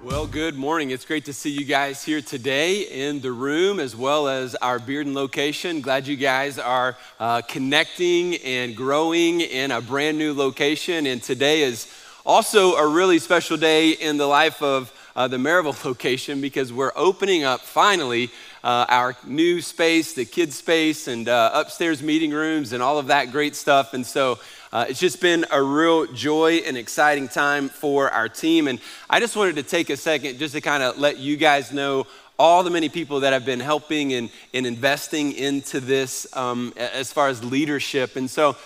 Well, good morning. It's great to see you guys here today in the room as well as our Bearden location. Glad you guys are uh, connecting and growing in a brand new location. And today is also a really special day in the life of uh, the Maryville location because we're opening up finally uh, our new space, the kids' space, and uh, upstairs meeting rooms, and all of that great stuff. And so uh, it's just been a real joy and exciting time for our team. And I just wanted to take a second just to kind of let you guys know all the many people that have been helping and, and investing into this um, as far as leadership. And so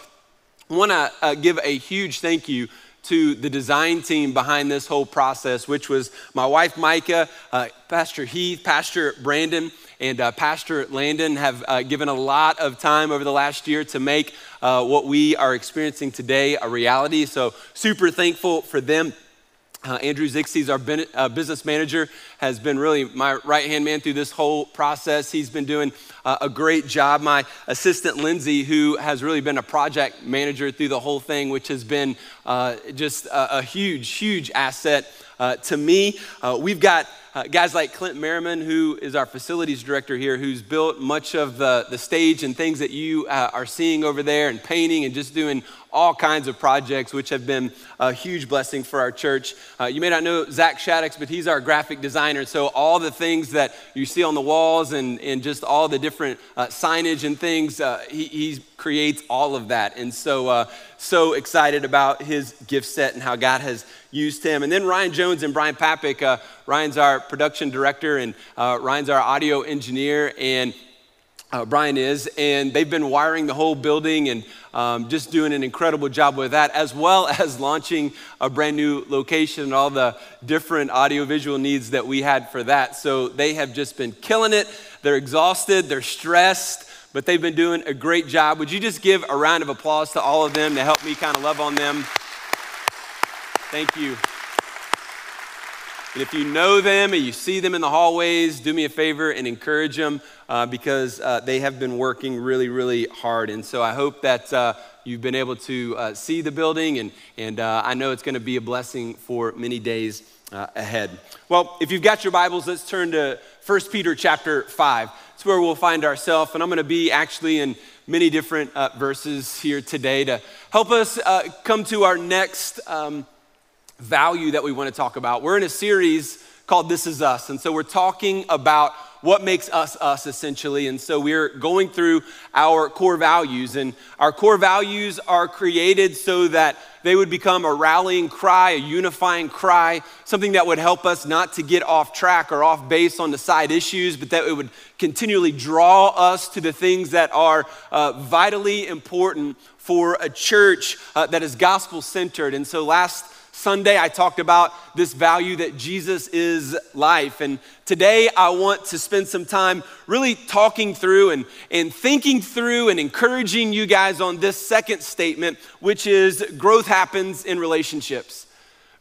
I want to uh, give a huge thank you to the design team behind this whole process, which was my wife, Micah, uh, Pastor Heath, Pastor Brandon, and uh, Pastor Landon have uh, given a lot of time over the last year to make uh, what we are experiencing today a reality. So, super thankful for them. Uh, Andrew Zixes, our ben- uh, business manager, has been really my right hand man through this whole process. He's been doing uh, a great job. My assistant, Lindsay, who has really been a project manager through the whole thing, which has been uh, just a, a, huge, huge asset uh, to me. Uh, we've got uh, guys like Clint Merriman, who is our facilities director here, who's built much of the, the stage and things that you uh, are seeing over there, and painting and just doing all kinds of projects, which have been a huge blessing for our church. Uh, you may not know Zach Shaddix, but he's our graphic designer. So, all the things that you see on the walls and, and just all the different uh, signage and things, uh, he, he, creates all of that. And so, uh, so excited about his gift set and how God has used him. And then Ryan Jones and Brian Papik. Uh, Ryan's our production director, and uh, Ryan's our audio engineer. And uh, Brian is, and they've been wiring the whole building and um, just doing an incredible job with that, as well as launching a brand new location and all the different audiovisual needs that we had for that. So they have just been killing it. They're exhausted, they're stressed, but they've been doing a great job. Would you just give a round of applause to all of them to help me kind of love on them? Thank you. And if you know them and you see them in the hallways, do me a favor and encourage them uh, because uh, they have been working really, really hard. And so I hope that uh, you've been able to uh, see the building, and, and uh, I know it's going to be a blessing for many days uh, ahead. Well, if you've got your Bibles, let's turn to 1 Peter chapter 5. It's where we'll find ourselves, and I'm going to be actually in many different verses here today to help us come to our next. Um, value that we want to talk about. We're in a series called This Is Us. And so we're talking about what makes us us essentially. And so we're going through our core values. And our core values are created so that they would become a rallying cry, a unifying cry, something that would help us not to get off track or off base on the side issues, but that it would continually draw us to the things that are uh, vitally important for a church uh, that is gospel centered. And so last Sunday, I talked about this value that Jesus is life. And today, I want to spend some time really talking through and, and thinking through and encouraging you guys on this second statement, which is growth happens in relationships.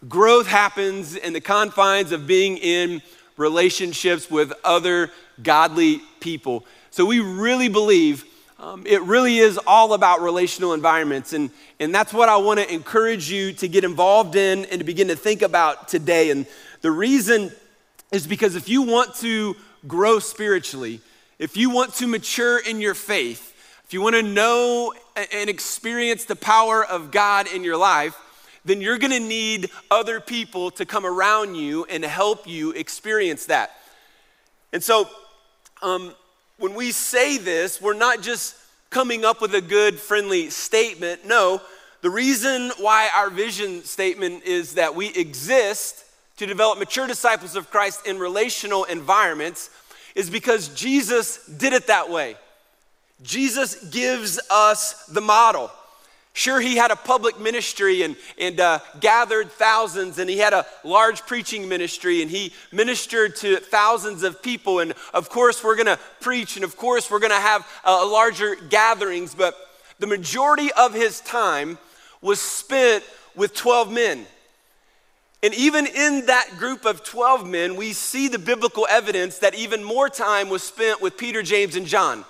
Growth happens in the confines of being in relationships with other godly people. So, we really believe um, it really is all about relational environments. And, and that's what I want to encourage you to get involved in and to begin to think about today. And the reason is because if you want to grow spiritually, if you want to mature in your faith, if you want to know and experience the power of God in your life, then you're going to need other people to come around you and help you experience that. And so, um, when we say this, we're not just coming up with a good, friendly statement. No, the reason why our vision statement is that we exist to develop mature disciples of Christ in relational environments is because Jesus did it that way. Jesus gives us the model. Sure, he had a public ministry and, and uh, gathered thousands, and he had a large preaching ministry, and he ministered to thousands of people. And of course, we're gonna preach, and of course, we're gonna have uh, larger gatherings, but the majority of his time was spent with 12 men. And even in that group of 12 men, we see the biblical evidence that even more time was spent with Peter, James, and John.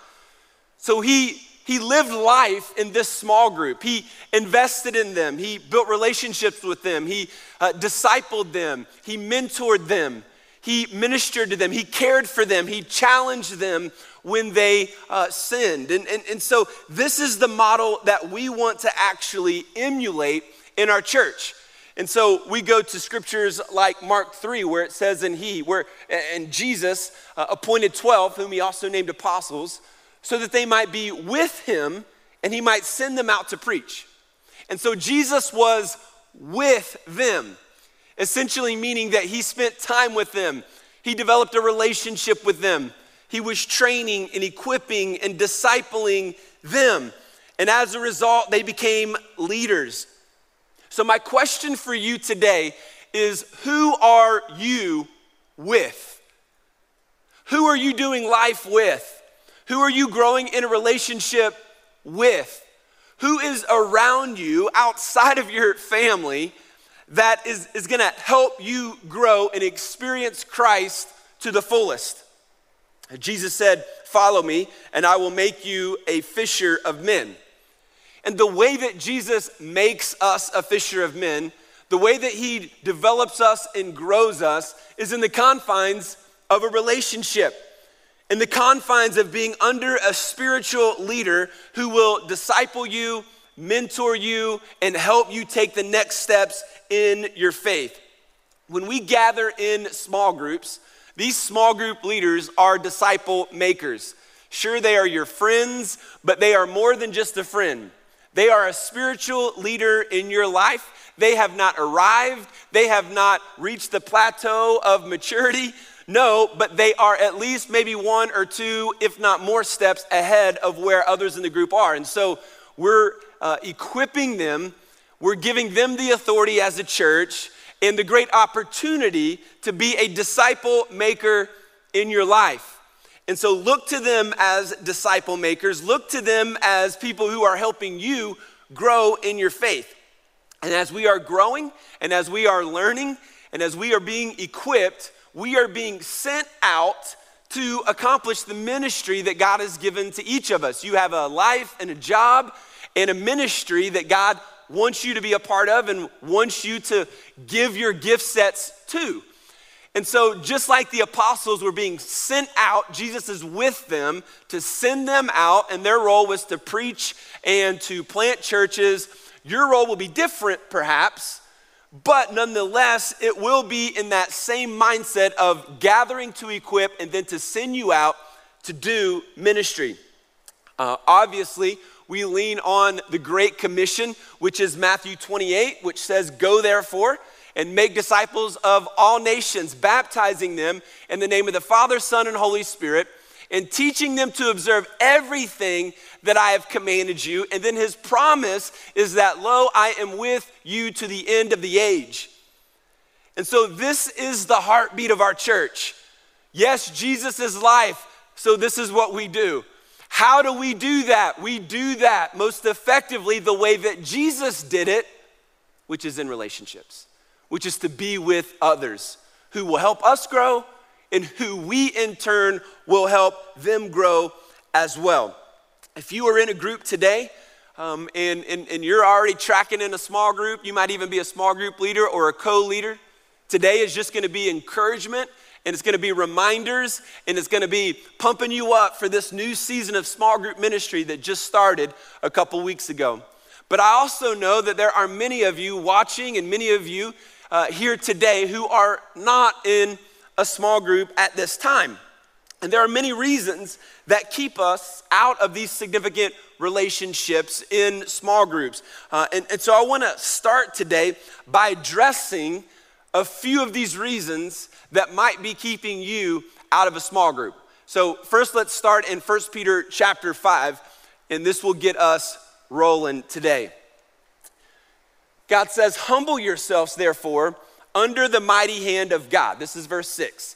So he he lived life in this small group. He invested in them. He built relationships with them. He uh, discipled them, he mentored them, he ministered to them, he cared for them, he challenged them when they uh, sinned. And, and, and so, this is the model that we want to actually emulate in our church. And so we go to scriptures like Mark 3, where it says, and he, where, and Jesus uh, appointed 12, whom he also named apostles, so that they might be with him and he might send them out to preach. And so Jesus was with them, essentially meaning that he spent time with them. He developed a relationship with them. He was training and equipping and discipling them. And as a result, they became leaders. So, my question for you today is who are you with? Who are you doing life with? Who are you growing in a relationship with? Who is around you outside of your family that is, is gonna help you grow and experience Christ to the fullest? Jesus said, Follow me, and I will make you a fisher of men. And the way that Jesus makes us a fisher of men, the way that he develops us and grows us, is in the confines of a relationship, in the confines of being under a spiritual leader who will disciple you, mentor you, and help you take the next steps in your faith. When we gather in small groups, these small group leaders are disciple makers. Sure, they are your friends, but they are more than just a friend. They are a spiritual leader in your life. They have not arrived, they have not reached the plateau of maturity. No, but they are at least maybe one or two, if not more steps ahead of where others in the group are. And so we're uh, equipping them, we're giving them the authority as a church and the great opportunity to be a disciple maker in your life. And so look to them as disciple makers, look to them as people who are helping you grow in your faith. And as we are growing and as we are learning and as we are being equipped, we are being sent out to accomplish the ministry that God has given to each of us. You have a life and a job and a ministry that God wants you to be a part of and wants you to give your gift sets to. And so, just like the apostles were being sent out, Jesus is with them to send them out, and their role was to preach and to plant churches. Your role will be different, perhaps, but nonetheless, it will be in that same mindset of gathering to equip and then to send you out to do ministry. Uh, obviously, we lean on the Great Commission, which is Matthew 28, which says, Go therefore and make disciples of all nations, baptizing them in the name of the Father, Son, and Holy Spirit, and teaching them to observe everything that I have commanded you. And then his promise is that, lo, I am with you to the end of the age. And so this is the heartbeat of our church. Yes, Jesus is life, so this is what we do. How do we do that? We do that most effectively the way that Jesus did it, which is in relationships which is to be with others who will help us grow and who we in turn will help them grow as well. If you are in a group today um, and, and, and you're already tracking in a small group, you might even be a small group leader or a co leader. Today is just gonna be encouragement and it's gonna be reminders and it's gonna be pumping you up for this new season of small group ministry that just started a couple weeks ago. But I also know that there are many of you watching and many of you uh, here today who are not in a small group at this time. And there are many reasons that keep us out of these significant relationships in small groups. Uh, and, and so I want to start today by addressing a few of these reasons that might be keeping you out of a small group. So first let's start in 1 Peter chapter 5 and this will get us rolling today. God says, Humble yourselves, therefore, under the mighty hand of God. This is verse 6.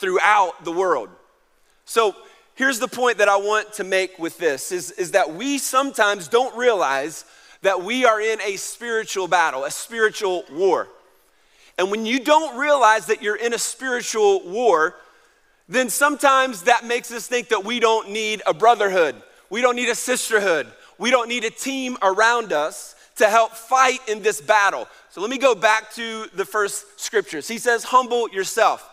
throughout the world. So here's the point that I want to make with this is, is that we sometimes don't realize that we are in a spiritual battle, a spiritual war. And when you don't realize that you're in a spiritual war, then sometimes that makes us think that we don't need a brotherhood, we don't need a sisterhood, we don't need a team around us to help fight in this battle. So let me go back to the first scriptures. He says, Humble yourself.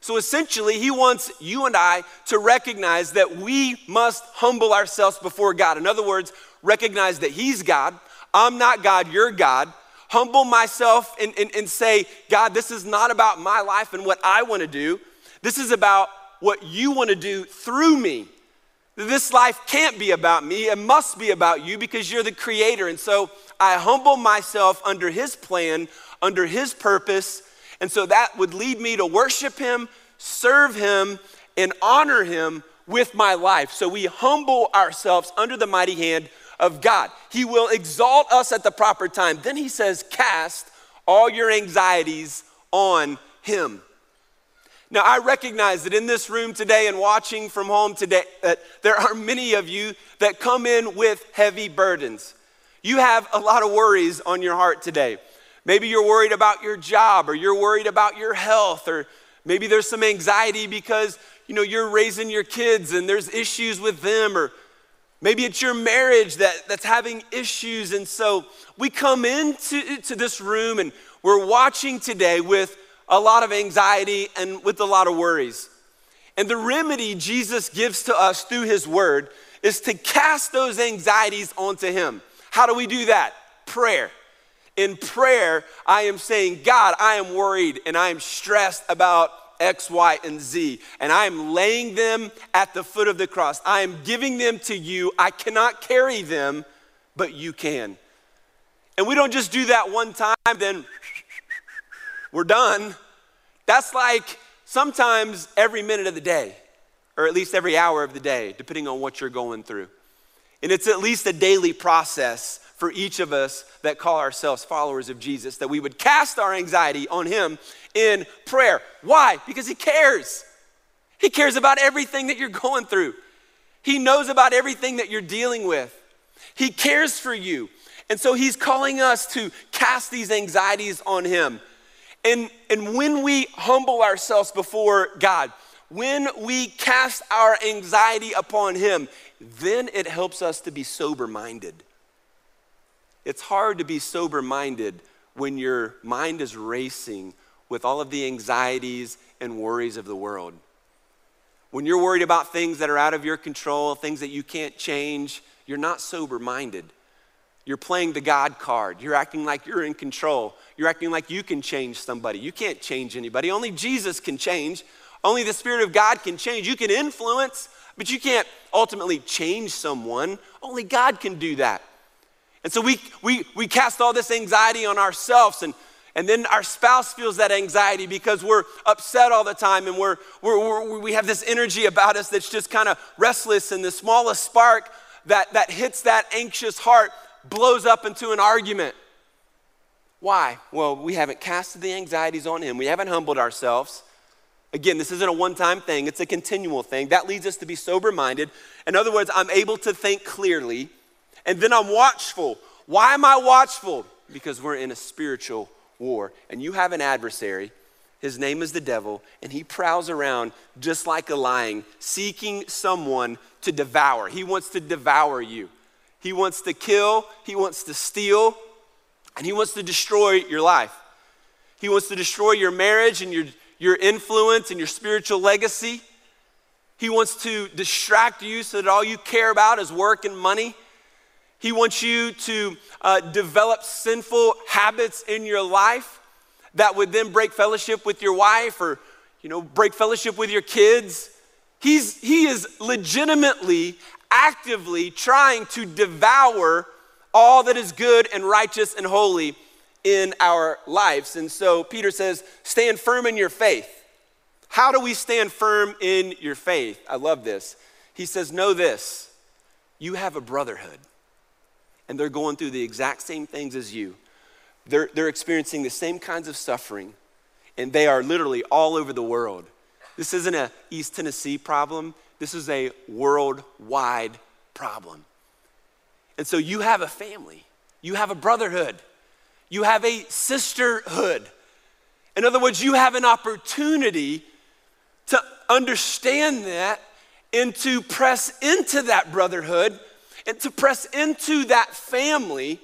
So essentially, he wants you and I to recognize that we must humble ourselves before God. In other words, recognize that He's God. I'm not God, you're God. Humble myself and, and, and say, God, this is not about my life and what I want to do. This is about what you want to do through me. This life can't be about me, it must be about you because you're the creator. And so I humble myself under his plan, under his purpose. And so that would lead me to worship him, serve him, and honor him with my life. So we humble ourselves under the mighty hand of God. He will exalt us at the proper time. Then he says, Cast all your anxieties on him. Now, I recognize that in this room today and watching from home today, that there are many of you that come in with heavy burdens. You have a lot of worries on your heart today. Maybe you're worried about your job or you're worried about your health or maybe there's some anxiety because you know you're raising your kids and there's issues with them or maybe it's your marriage that, that's having issues and so we come into to this room and we're watching today with a lot of anxiety and with a lot of worries. And the remedy Jesus gives to us through his word is to cast those anxieties onto him. How do we do that? Prayer. In prayer, I am saying, God, I am worried and I am stressed about X, Y, and Z, and I am laying them at the foot of the cross. I am giving them to you. I cannot carry them, but you can. And we don't just do that one time, then we're done. That's like sometimes every minute of the day, or at least every hour of the day, depending on what you're going through. And it's at least a daily process for each of us that call ourselves followers of Jesus, that we would cast our anxiety on Him in prayer. Why? Because He cares. He cares about everything that you're going through, He knows about everything that you're dealing with. He cares for you. And so He's calling us to cast these anxieties on Him. And, and when we humble ourselves before God, when we cast our anxiety upon Him, then it helps us to be sober minded. It's hard to be sober minded when your mind is racing with all of the anxieties and worries of the world. When you're worried about things that are out of your control, things that you can't change, you're not sober minded. You're playing the God card. You're acting like you're in control. You're acting like you can change somebody. You can't change anybody. Only Jesus can change. Only the Spirit of God can change. You can influence, but you can't ultimately change someone. Only God can do that. And so we, we, we cast all this anxiety on ourselves, and, and then our spouse feels that anxiety because we're upset all the time and we're, we're, we're we have this energy about us that's just kind of restless, and the smallest spark that, that hits that anxious heart blows up into an argument. Why? Well, we haven't casted the anxieties on him. We haven't humbled ourselves. Again, this isn't a one time thing, it's a continual thing. That leads us to be sober minded. In other words, I'm able to think clearly, and then I'm watchful. Why am I watchful? Because we're in a spiritual war, and you have an adversary. His name is the devil, and he prowls around just like a lion, seeking someone to devour. He wants to devour you. He wants to kill, he wants to steal, and he wants to destroy your life. He wants to destroy your marriage and your, your influence and your spiritual legacy. He wants to distract you so that all you care about is work and money. He wants you to uh, develop sinful habits in your life that would then break fellowship with your wife or you know break fellowship with your kids. He's, he is legitimately actively trying to devour all that is good and righteous and holy in our lives. And so Peter says, stand firm in your faith. How do we stand firm in your faith? I love this. He says, Know this you have a brotherhood, and they're going through the exact same things as you. They're, they're experiencing the same kinds of suffering, and they are literally all over the world. This isn't a East Tennessee problem, this is a worldwide problem. And so you have a family, you have a brotherhood, you have a sisterhood. In other words, you have an opportunity to understand that and to press into that brotherhood and to press into that family.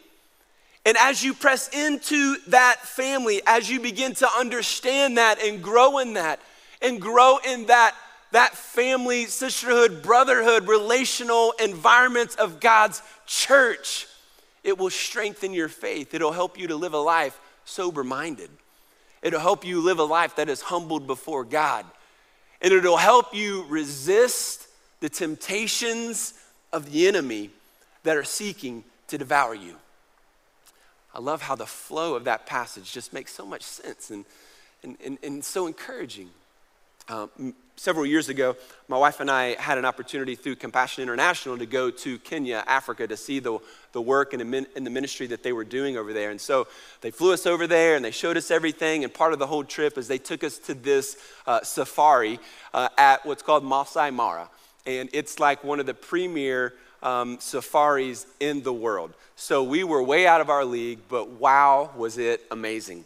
And as you press into that family, as you begin to understand that and grow in that, and grow in that, that family, sisterhood, brotherhood, relational environments of God's church, it will strengthen your faith. It'll help you to live a life sober minded. It'll help you live a life that is humbled before God. And it'll help you resist the temptations of the enemy that are seeking to devour you. I love how the flow of that passage just makes so much sense and, and, and, and so encouraging. Um, several years ago, my wife and I had an opportunity through Compassion International to go to Kenya, Africa, to see the, the work and the ministry that they were doing over there. And so they flew us over there and they showed us everything. And part of the whole trip is they took us to this uh, safari uh, at what's called Masai Mara. And it's like one of the premier um, safaris in the world. So we were way out of our league, but wow, was it amazing.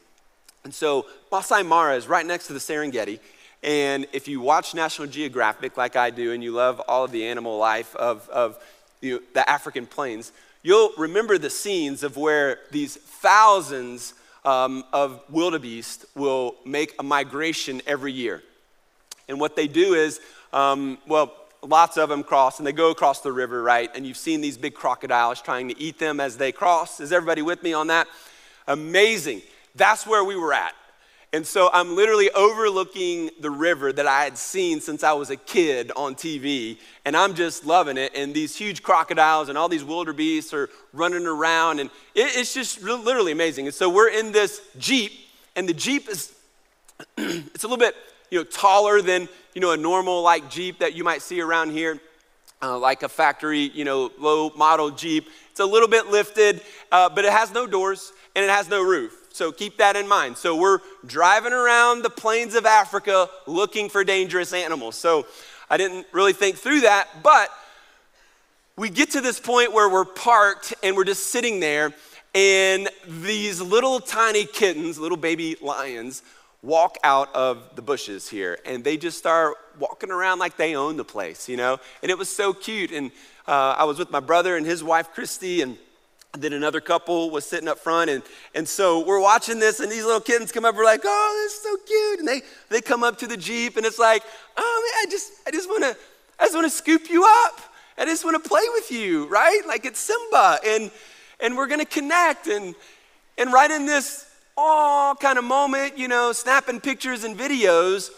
And so Masai Mara is right next to the Serengeti. And if you watch National Geographic like I do, and you love all of the animal life of, of you know, the African plains, you'll remember the scenes of where these thousands um, of wildebeest will make a migration every year. And what they do is, um, well, lots of them cross and they go across the river, right? And you've seen these big crocodiles trying to eat them as they cross. Is everybody with me on that? Amazing. That's where we were at. And so I'm literally overlooking the river that I had seen since I was a kid on TV, and I'm just loving it. And these huge crocodiles and all these wildebeests are running around, and it, it's just literally amazing. And so we're in this Jeep, and the Jeep is, it's a little bit, you know, taller than, you know, a normal like Jeep that you might see around here. Uh, like a factory, you know, low model Jeep. It's a little bit lifted, uh, but it has no doors and it has no roof. So keep that in mind. So we're driving around the plains of Africa looking for dangerous animals. So I didn't really think through that, but we get to this point where we're parked and we're just sitting there, and these little tiny kittens, little baby lions, walk out of the bushes here and they just start walking around like they own the place, you know? And it was so cute. And uh, I was with my brother and his wife, Christy, and then another couple was sitting up front, and, and so we're watching this, and these little kittens come up. We're like, "Oh, this is so cute!" And they they come up to the jeep, and it's like, "Oh man, I just I just want to I just want to scoop you up. I just want to play with you, right? Like it's Simba, and and we're gonna connect, and and right in this oh kind of moment, you know, snapping pictures and videos,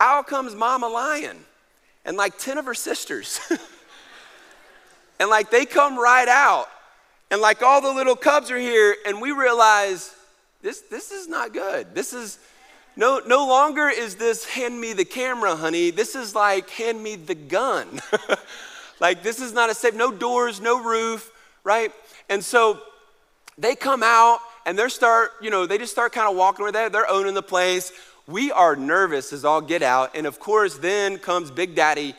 out comes Mama Lion, and like ten of her sisters, and like they come right out and like all the little cubs are here, and we realize this, this is not good. This is no, no longer is this hand me the camera, honey. This is like hand me the gun. like this is not a safe, no doors, no roof, right? And so they come out and they start, you know, they just start kind of walking over there. They're owning the place. We are nervous as all get out. And of course, then comes Big Daddy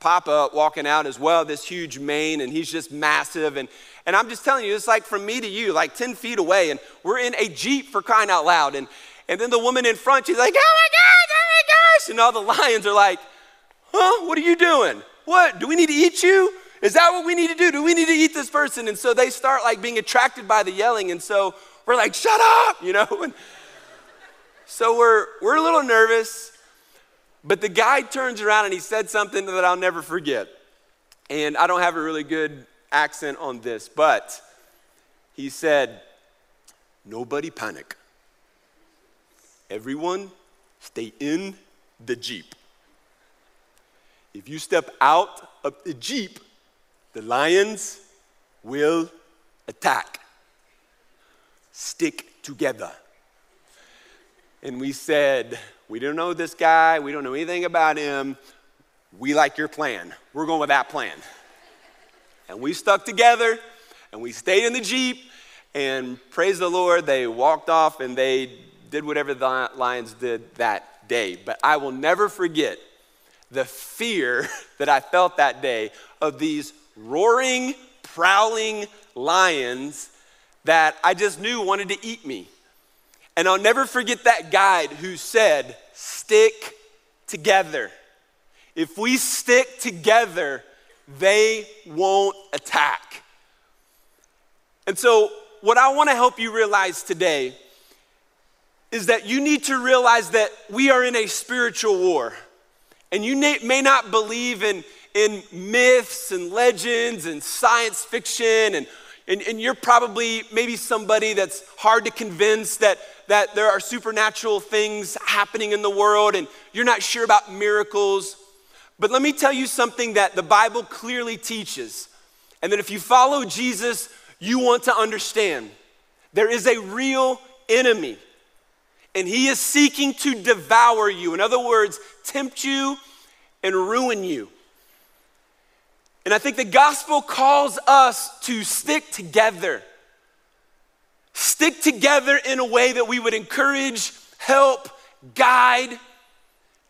Papa walking out as well, this huge mane, and he's just massive. And and I'm just telling you, it's like from me to you, like 10 feet away, and we're in a Jeep for crying out loud. And, and then the woman in front, she's like, oh my God, oh my gosh. And all the lions are like, huh, what are you doing? What? Do we need to eat you? Is that what we need to do? Do we need to eat this person? And so they start like being attracted by the yelling. And so we're like, shut up, you know? And so we're, we're a little nervous. But the guy turns around and he said something that I'll never forget. And I don't have a really good accent on this, but he said, Nobody panic. Everyone stay in the Jeep. If you step out of the Jeep, the lions will attack. Stick together. And we said, We don't know this guy, we don't know anything about him. We like your plan. We're going with that plan. And we stuck together and we stayed in the Jeep And praise the Lord, they walked off and they did whatever the lions did that day. But I will never forget the fear that I felt that day of these roaring, prowling lions that I just knew wanted to eat me. And I'll never forget that guide who said, Stick together. If we stick together, they won't attack. And so, what I want to help you realize today is that you need to realize that we are in a spiritual war. And you may not believe in, in myths and legends and science fiction, and, and, and you're probably maybe somebody that's hard to convince that, that there are supernatural things happening in the world, and you're not sure about miracles. But let me tell you something that the Bible clearly teaches, and that if you follow Jesus, you want to understand. There is a real enemy, and he is seeking to devour you. In other words, tempt you and ruin you. And I think the gospel calls us to stick together. Stick together in a way that we would encourage, help, guide,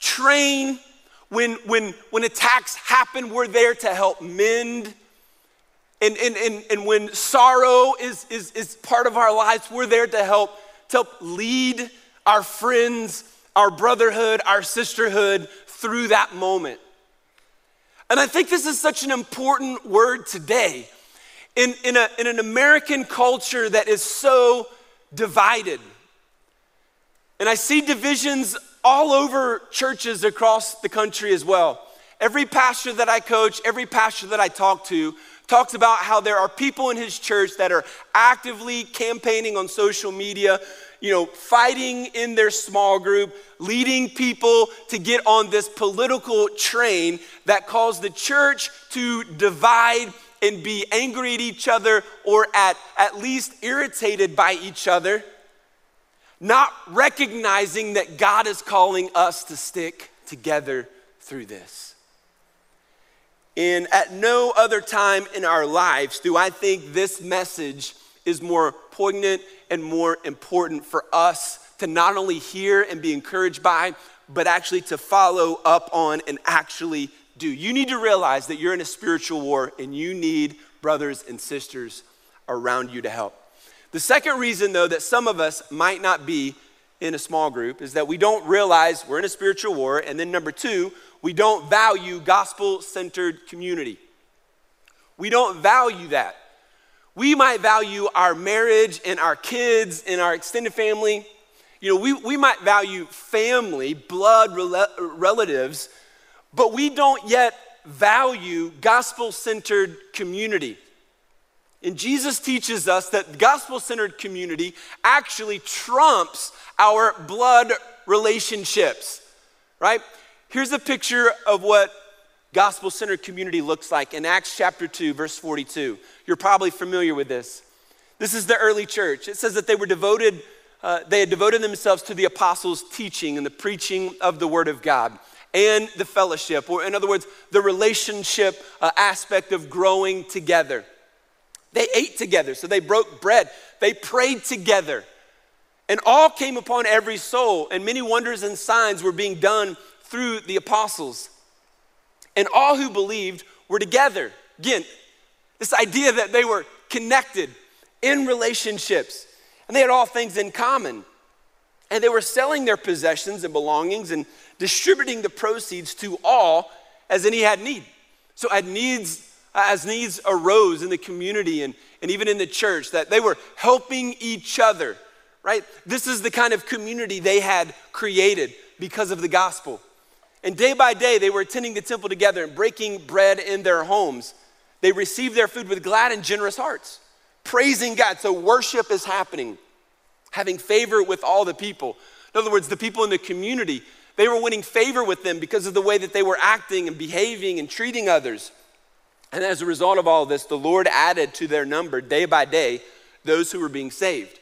train, when, when, when attacks happen, we're there to help mend. And, and, and, and when sorrow is, is, is part of our lives, we're there to help, to help lead our friends, our brotherhood, our sisterhood through that moment. And I think this is such an important word today in, in, a, in an American culture that is so divided. And I see divisions all over churches across the country as well. Every pastor that I coach, every pastor that I talk to, talks about how there are people in his church that are actively campaigning on social media, you know, fighting in their small group, leading people to get on this political train that caused the church to divide and be angry at each other or at, at least irritated by each other not recognizing that God is calling us to stick together through this. And at no other time in our lives do I think this message is more poignant and more important for us to not only hear and be encouraged by, but actually to follow up on and actually do. You need to realize that you're in a spiritual war and you need brothers and sisters around you to help. The second reason, though, that some of us might not be in a small group is that we don't realize we're in a spiritual war. And then, number two, we don't value gospel centered community. We don't value that. We might value our marriage and our kids and our extended family. You know, we, we might value family, blood rel- relatives, but we don't yet value gospel centered community. And Jesus teaches us that gospel centered community actually trumps our blood relationships, right? Here's a picture of what gospel centered community looks like in Acts chapter 2, verse 42. You're probably familiar with this. This is the early church. It says that they were devoted, uh, they had devoted themselves to the apostles' teaching and the preaching of the word of God and the fellowship, or in other words, the relationship uh, aspect of growing together. They ate together, so they broke bread. They prayed together. And all came upon every soul, and many wonders and signs were being done through the apostles. And all who believed were together. Again, this idea that they were connected in relationships, and they had all things in common. And they were selling their possessions and belongings and distributing the proceeds to all as any had need. So, had needs as needs arose in the community and, and even in the church, that they were helping each other, right? This is the kind of community they had created because of the gospel. And day by day, they were attending the temple together and breaking bread in their homes. They received their food with glad and generous hearts, praising God. So worship is happening, having favor with all the people. In other words, the people in the community, they were winning favor with them because of the way that they were acting and behaving and treating others. And as a result of all this, the Lord added to their number day by day those who were being saved.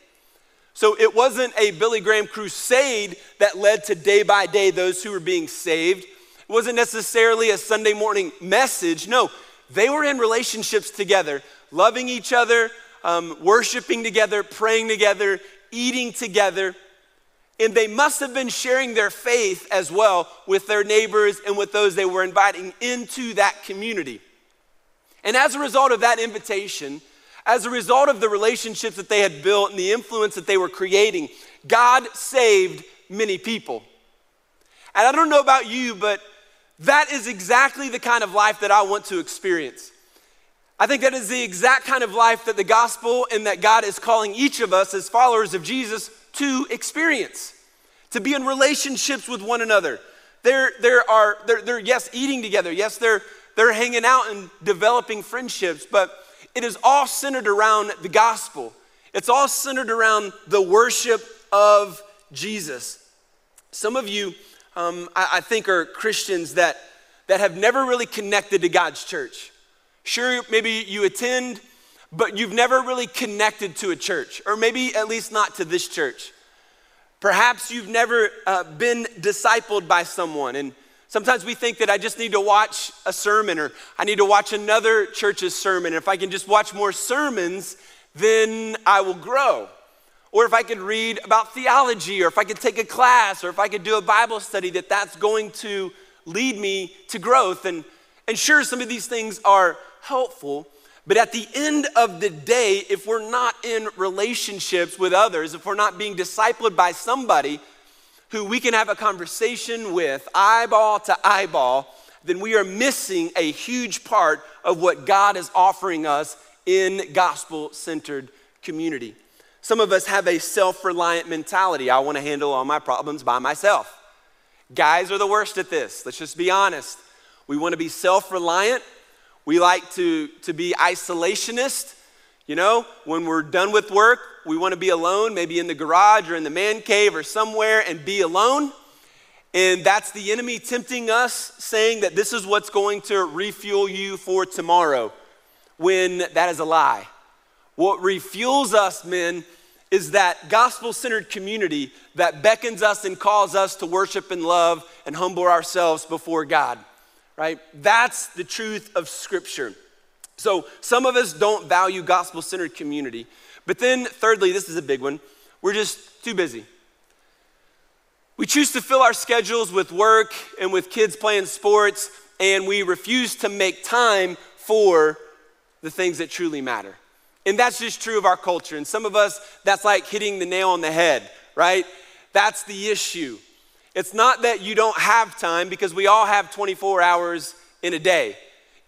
So it wasn't a Billy Graham crusade that led to day by day those who were being saved. It wasn't necessarily a Sunday morning message. No, they were in relationships together, loving each other, um, worshiping together, praying together, eating together. And they must have been sharing their faith as well with their neighbors and with those they were inviting into that community. And as a result of that invitation, as a result of the relationships that they had built and the influence that they were creating, God saved many people. And I don't know about you, but that is exactly the kind of life that I want to experience. I think that is the exact kind of life that the gospel and that God is calling each of us as followers of Jesus to experience, to be in relationships with one another. There, there are, they're, they're yes, eating together. Yes, they're, they're hanging out and developing friendships, but it is all centered around the gospel. It's all centered around the worship of Jesus. Some of you, um, I, I think, are Christians that, that have never really connected to God's church. Sure, maybe you attend, but you've never really connected to a church, or maybe at least not to this church. Perhaps you've never uh, been discipled by someone, and sometimes we think that I just need to watch a sermon or I need to watch another church's sermon. If I can just watch more sermons, then I will grow. Or if I could read about theology, or if I could take a class, or if I could do a Bible study, that that's going to lead me to growth. And, and sure, some of these things are helpful. But at the end of the day, if we're not in relationships with others, if we're not being discipled by somebody who we can have a conversation with, eyeball to eyeball, then we are missing a huge part of what God is offering us in gospel centered community. Some of us have a self reliant mentality. I want to handle all my problems by myself. Guys are the worst at this. Let's just be honest. We want to be self reliant we like to, to be isolationist. You know, when we're done with work, we want to be alone, maybe in the garage or in the man cave or somewhere and be alone. And that's the enemy tempting us, saying that this is what's going to refuel you for tomorrow, when that is a lie. What refuels us, men, is that gospel centered community that beckons us and calls us to worship and love and humble ourselves before God right? That's the truth of Scripture. So some of us don't value gospel centered community. But then, thirdly, this is a big one we're just too busy. We choose to fill our schedules with work and with kids playing sports, and we refuse to make time for the things that truly matter. And that's just true of our culture. And some of us, that's like hitting the nail on the head, right? That's the issue. It's not that you don't have time because we all have 24 hours in a day.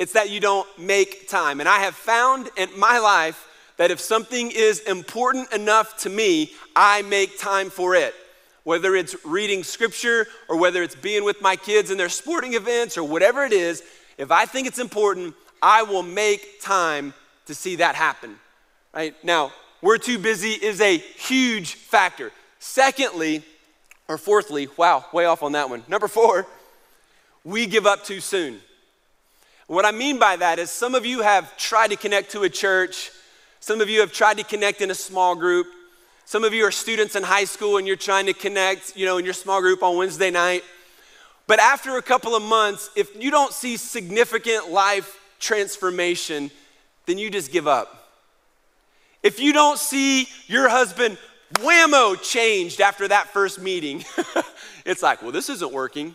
It's that you don't make time. And I have found in my life that if something is important enough to me, I make time for it. Whether it's reading scripture or whether it's being with my kids in their sporting events or whatever it is, if I think it's important, I will make time to see that happen. Right? Now, we're too busy is a huge factor. Secondly, or fourthly, wow, way off on that one. Number four, we give up too soon. What I mean by that is some of you have tried to connect to a church, some of you have tried to connect in a small group. Some of you are students in high school and you're trying to connect, you know, in your small group on Wednesday night. But after a couple of months, if you don't see significant life transformation, then you just give up. If you don't see your husband whammo changed after that first meeting. it's like, well, this isn't working.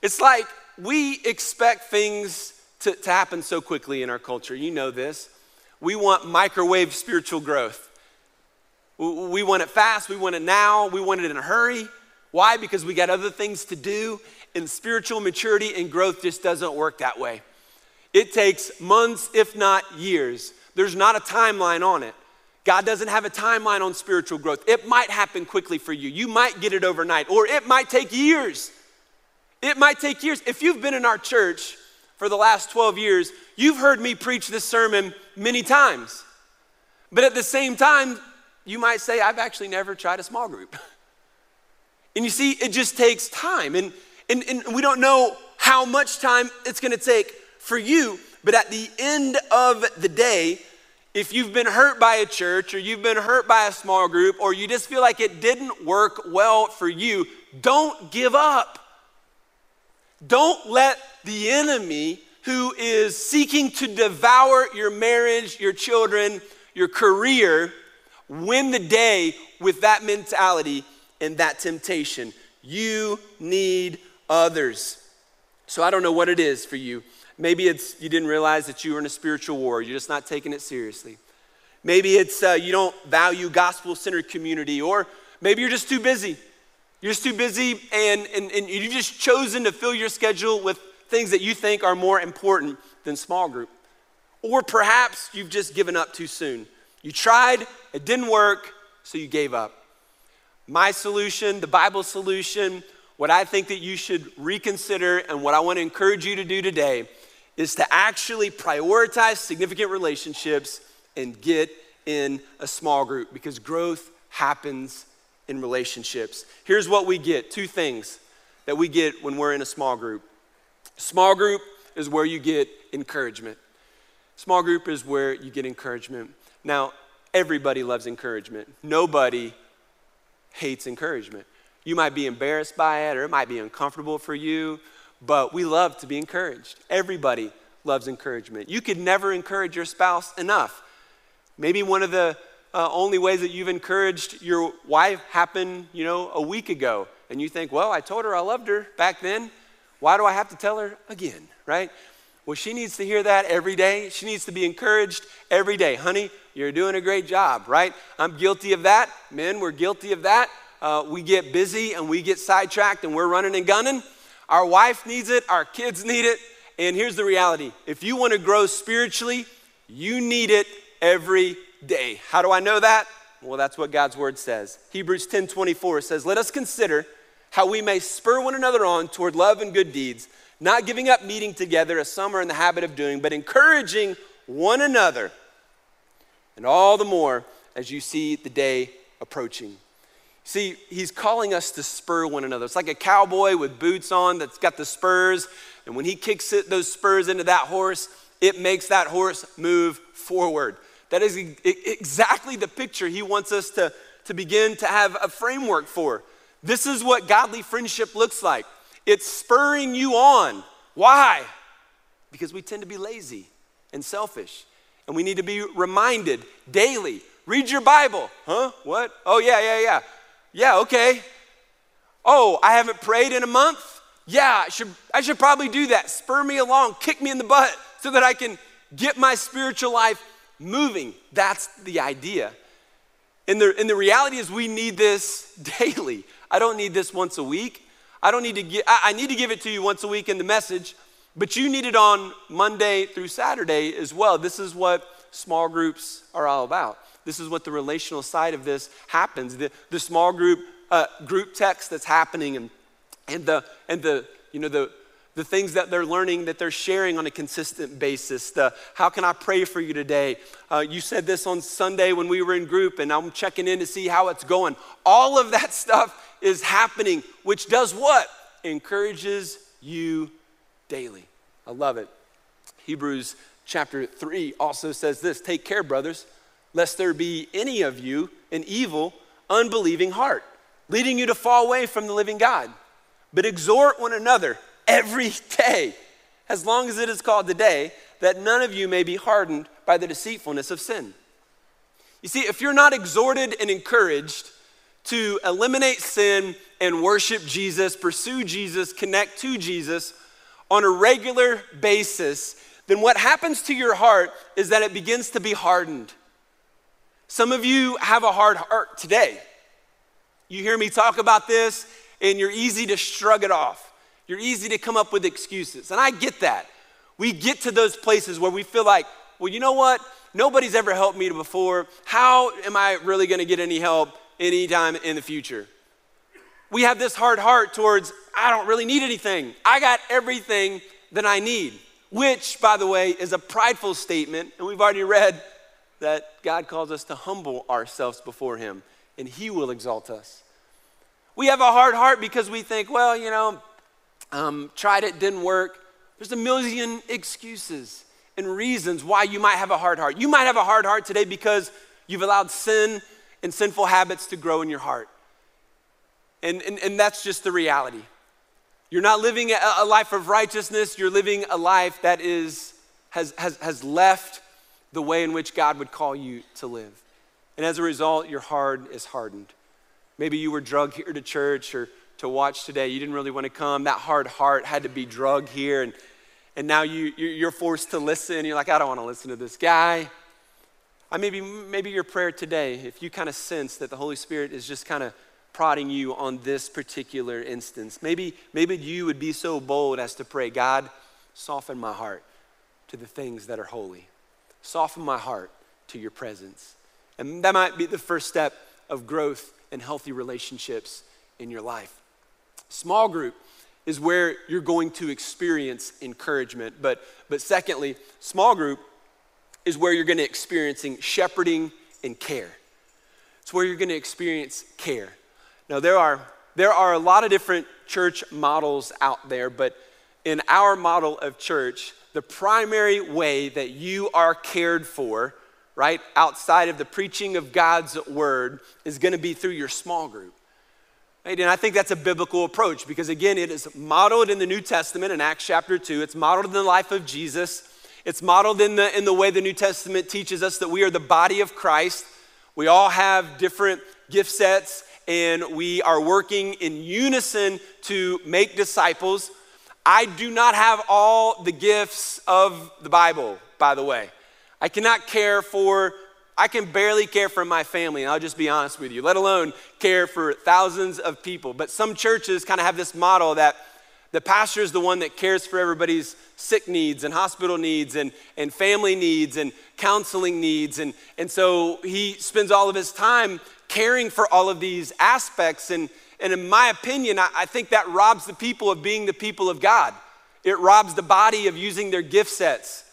It's like we expect things to, to happen so quickly in our culture. You know this. We want microwave spiritual growth. We want it fast, we want it now, we want it in a hurry. Why? Because we got other things to do, and spiritual maturity and growth just doesn't work that way. It takes months, if not years. There's not a timeline on it. God doesn't have a timeline on spiritual growth. It might happen quickly for you. You might get it overnight, or it might take years. It might take years. If you've been in our church for the last 12 years, you've heard me preach this sermon many times. But at the same time, you might say, I've actually never tried a small group. And you see, it just takes time. And, and, and we don't know how much time it's gonna take for you. But at the end of the day, if you've been hurt by a church or you've been hurt by a small group or you just feel like it didn't work well for you, don't give up. Don't let the enemy who is seeking to devour your marriage, your children, your career, win the day with that mentality and that temptation. You need others. So I don't know what it is for you. Maybe it's you didn't realize that you were in a spiritual war, you're just not taking it seriously. Maybe it's uh, you don't value gospel centered community, or maybe you're just too busy. You're just too busy and, and, and you've just chosen to fill your schedule with things that you think are more important than small group. Or perhaps you've just given up too soon. You tried, it didn't work, so you gave up. My solution, the Bible solution, what I think that you should reconsider and what I want to encourage you to do today is to actually prioritize significant relationships and get in a small group because growth happens in relationships. Here's what we get two things that we get when we're in a small group. Small group is where you get encouragement. Small group is where you get encouragement. Now, everybody loves encouragement. Nobody hates encouragement. You might be embarrassed by it or it might be uncomfortable for you, but we love to be encouraged. Everybody loves encouragement. You could never encourage your spouse enough. Maybe one of the uh, only ways that you've encouraged your wife happened, you know, a week ago. And you think, well, I told her I loved her back then. Why do I have to tell her again, right? Well, she needs to hear that every day. She needs to be encouraged every day. Honey, you're doing a great job, right? I'm guilty of that. Men, we're guilty of that. Uh, we get busy and we get sidetracked and we're running and gunning. Our wife needs it, our kids need it. And here's the reality if you want to grow spiritually, you need it every day. How do I know that? Well, that's what God's word says. Hebrews 10 24 says, Let us consider how we may spur one another on toward love and good deeds, not giving up meeting together as some are in the habit of doing, but encouraging one another, and all the more as you see the day approaching. See, he's calling us to spur one another. It's like a cowboy with boots on that's got the spurs, and when he kicks it, those spurs into that horse, it makes that horse move forward. That is exactly the picture he wants us to, to begin to have a framework for. This is what godly friendship looks like it's spurring you on. Why? Because we tend to be lazy and selfish, and we need to be reminded daily. Read your Bible. Huh? What? Oh, yeah, yeah, yeah. Yeah, okay. Oh, I haven't prayed in a month? Yeah, I should, I should probably do that. Spur me along, kick me in the butt so that I can get my spiritual life moving. That's the idea. And the, and the reality is, we need this daily. I don't need this once a week. I don't need to get, I, need to give it to you once a week in the message, but you need it on Monday through Saturday as well. This is what small groups are all about. This is what the relational side of this happens. The, the small group uh, group text that's happening and, and the and the you know the the things that they're learning that they're sharing on a consistent basis. The how can I pray for you today? Uh, you said this on Sunday when we were in group, and I'm checking in to see how it's going. All of that stuff is happening, which does what? Encourages you daily. I love it. Hebrews chapter 3 also says this Take care, brothers, lest there be any of you an evil, unbelieving heart, leading you to fall away from the living God. But exhort one another every day, as long as it is called today, that none of you may be hardened by the deceitfulness of sin. You see, if you're not exhorted and encouraged to eliminate sin and worship Jesus, pursue Jesus, connect to Jesus on a regular basis, then what happens to your heart is that it begins to be hardened. Some of you have a hard heart today. You hear me talk about this, and you're easy to shrug it off. You're easy to come up with excuses. And I get that. We get to those places where we feel like, well, you know what? Nobody's ever helped me before. How am I really going to get any help anytime in the future? We have this hard heart towards, I don't really need anything. I got everything that I need, which, by the way, is a prideful statement. And we've already read that God calls us to humble ourselves before Him, and He will exalt us. We have a hard heart because we think, well, you know, um, tried it, didn't work. There's a million excuses and reasons why you might have a hard heart. You might have a hard heart today because you've allowed sin and sinful habits to grow in your heart. And, and, and that's just the reality. You're not living a life of righteousness, you're living a life that is, has, has, has left the way in which God would call you to live. And as a result, your heart is hardened. Maybe you were drugged here to church or to watch today. You didn't really want to come. That hard heart had to be drugged here. And, and now you, you're forced to listen. You're like, I don't want to listen to this guy. I maybe, maybe your prayer today, if you kind of sense that the Holy Spirit is just kind of prodding you on this particular instance, maybe, maybe you would be so bold as to pray, God, soften my heart to the things that are holy. Soften my heart to your presence. And that might be the first step of growth and healthy relationships in your life. Small group is where you're going to experience encouragement. But, but secondly, small group is where you're going to experiencing shepherding and care. It's where you're going to experience care. Now there are there are a lot of different church models out there, but in our model of church, the primary way that you are cared for, right, outside of the preaching of God's word is going to be through your small group. Right? And I think that's a biblical approach because, again, it is modeled in the New Testament in Acts chapter 2. It's modeled in the life of Jesus. It's modeled in the, in the way the New Testament teaches us that we are the body of Christ. We all have different gift sets and we are working in unison to make disciples. I do not have all the gifts of the Bible, by the way. I cannot care for, I can barely care for my family, and I'll just be honest with you, let alone care for thousands of people. But some churches kind of have this model that the pastor is the one that cares for everybody's sick needs and hospital needs and, and family needs and counseling needs. And, and so he spends all of his time caring for all of these aspects. And, and in my opinion, I, I think that robs the people of being the people of God. It robs the body of using their gift sets.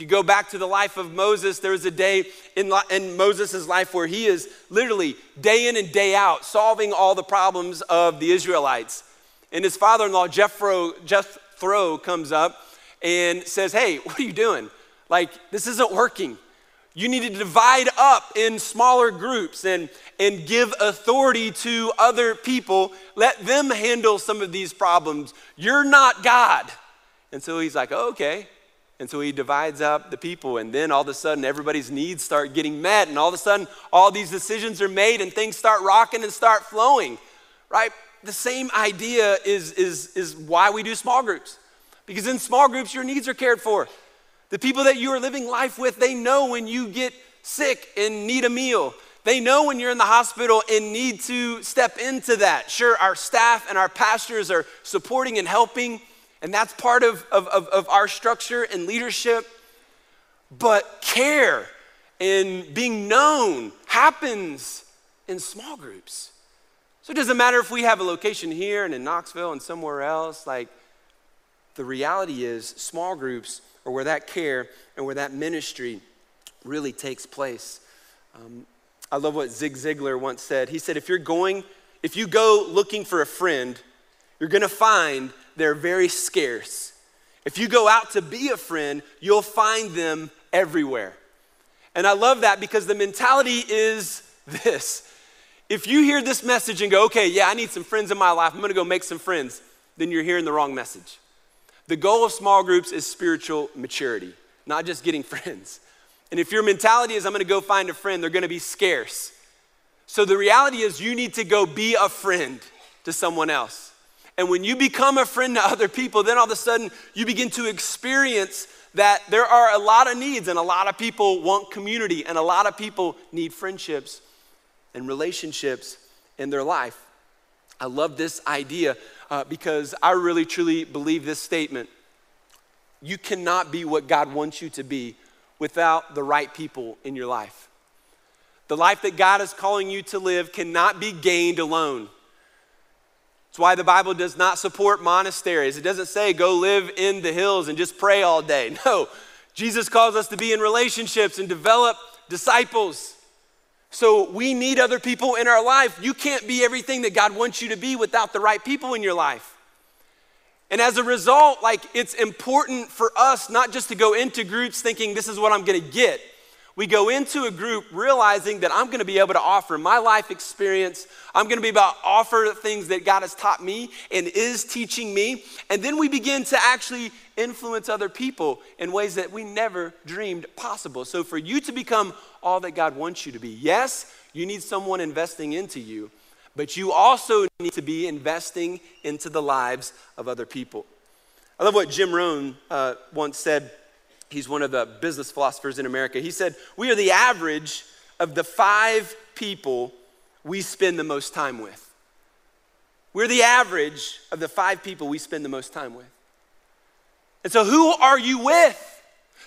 If you go back to the life of Moses, there was a day in, in Moses' life where he is literally day in and day out solving all the problems of the Israelites. And his father in law, Jethro, Jethro, comes up and says, Hey, what are you doing? Like, this isn't working. You need to divide up in smaller groups and, and give authority to other people. Let them handle some of these problems. You're not God. And so he's like, oh, okay. And so he divides up the people, and then all of a sudden, everybody's needs start getting met, and all of a sudden, all these decisions are made, and things start rocking and start flowing, right? The same idea is, is, is why we do small groups. Because in small groups, your needs are cared for. The people that you are living life with, they know when you get sick and need a meal. They know when you're in the hospital and need to step into that. Sure, our staff and our pastors are supporting and helping, and that's part of, of, of, of our structure and leadership. But care and being known happens in small groups. So it doesn't matter if we have a location here and in Knoxville and somewhere else. Like, the reality is, small groups are where that care and where that ministry really takes place. Um, I love what Zig Ziglar once said. He said, if you're going, if you go looking for a friend, you're gonna find they're very scarce. If you go out to be a friend, you'll find them everywhere. And I love that because the mentality is this. If you hear this message and go, okay, yeah, I need some friends in my life, I'm gonna go make some friends, then you're hearing the wrong message. The goal of small groups is spiritual maturity, not just getting friends. And if your mentality is, I'm gonna go find a friend, they're gonna be scarce. So the reality is, you need to go be a friend to someone else. And when you become a friend to other people, then all of a sudden you begin to experience that there are a lot of needs, and a lot of people want community, and a lot of people need friendships and relationships in their life. I love this idea uh, because I really truly believe this statement. You cannot be what God wants you to be without the right people in your life. The life that God is calling you to live cannot be gained alone. That's why the Bible does not support monasteries. It doesn't say go live in the hills and just pray all day. No, Jesus calls us to be in relationships and develop disciples. So we need other people in our life. You can't be everything that God wants you to be without the right people in your life. And as a result, like it's important for us not just to go into groups thinking this is what I'm gonna get. We go into a group realizing that I'm going to be able to offer my life experience. I'm going to be able to offer things that God has taught me and is teaching me. And then we begin to actually influence other people in ways that we never dreamed possible. So, for you to become all that God wants you to be, yes, you need someone investing into you, but you also need to be investing into the lives of other people. I love what Jim Rohn uh, once said He's one of the business philosophers in America. He said, We are the average of the five people we spend the most time with. We're the average of the five people we spend the most time with. And so, who are you with?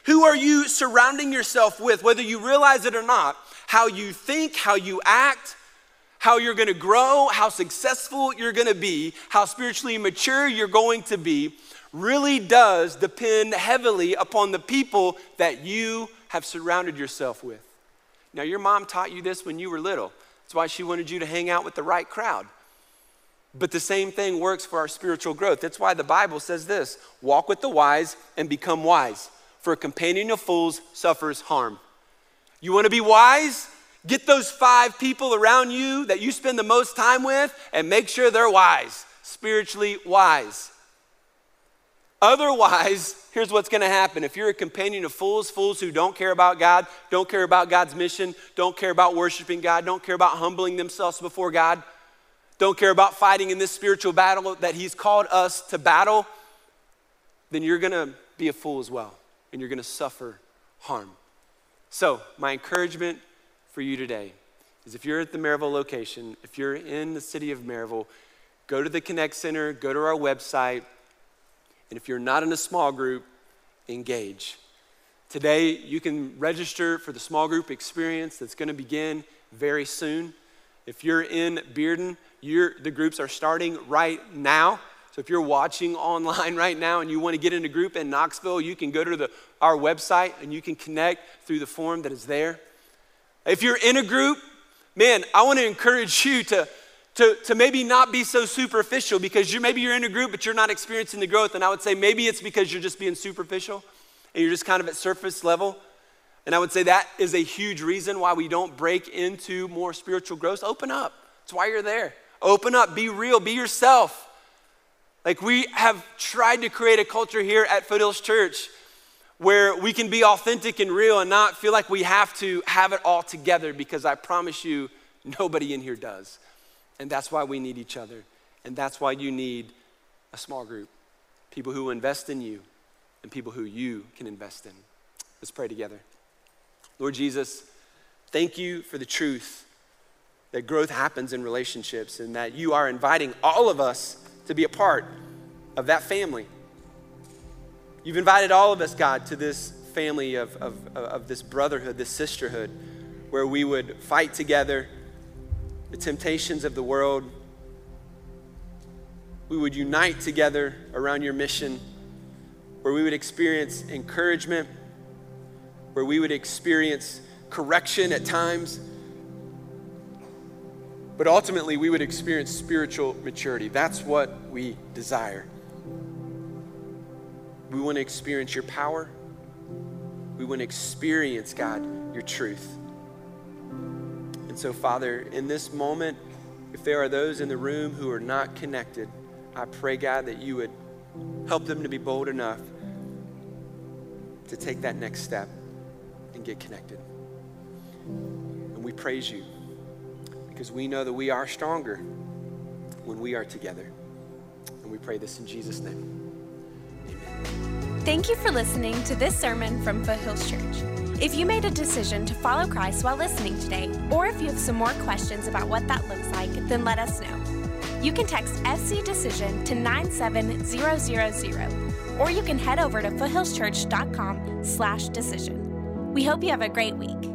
Who are you surrounding yourself with, whether you realize it or not? How you think, how you act, how you're gonna grow, how successful you're gonna be, how spiritually mature you're going to be really does depend heavily upon the people that you have surrounded yourself with. Now, your mom taught you this when you were little. That's why she wanted you to hang out with the right crowd. But the same thing works for our spiritual growth. That's why the Bible says this walk with the wise and become wise, for a companion of fools suffers harm. You wanna be wise? Get those five people around you that you spend the most time with and make sure they're wise, spiritually wise. Otherwise, here's what's going to happen. If you're a companion of fools, fools who don't care about God, don't care about God's mission, don't care about worshiping God, don't care about humbling themselves before God, don't care about fighting in this spiritual battle that He's called us to battle, then you're going to be a fool as well, and you're going to suffer harm. So, my encouragement for you today is if you're at the Maryville location, if you're in the city of Maryville, go to the Connect Center, go to our website, and if you're not in a small group, engage. Today, you can register for the small group experience that's going to begin very soon. If you're in Bearden, the groups are starting right now. So if you're watching online right now and you want to get in a group in Knoxville, you can go to the, our website and you can connect through the form that is there. If you're in a group, man, I want to encourage you to to, to maybe not be so superficial because you're maybe you're in a group but you're not experiencing the growth. And i would say maybe it's because you're just being superficial and you're just kind of at surface level. And i would say that is a huge reason why we don't break into more spiritual growth. Open up. That's why you're there. Open up. Be real. Be yourself. Like we have tried to create a culture here at foothills church where we can be authentic and real and not feel like we have to have it all together because i promise you nobody in here does and that's why we need each other. And that's why you need a small group people who invest in you and people who you can invest in. Let's pray together. Lord Jesus, thank you for the truth that growth happens in relationships and that you are inviting all of us to be a part of that family. You've invited all of us, God, to this family of, of, of this brotherhood, this sisterhood, where we would fight together the temptations of the world. We would unite together around your mission, where we would experience encouragement, where we would experience correction at times, but ultimately we would experience spiritual maturity. That's what we desire. We want to experience your power. We want to experience, God, your truth. And so, Father, in this moment, if there are those in the room who are not connected, I pray, God, that you would help them to be bold enough to take that next step and get connected. And we praise you because we know that we are stronger when we are together. And we pray this in Jesus' name. Amen. Thank you for listening to this sermon from Foothills Church. If you made a decision to follow Christ while listening today, or if you have some more questions about what that looks like, then let us know. You can text FC Decision to 97000, or you can head over to foothillschurch.com slash decision. We hope you have a great week.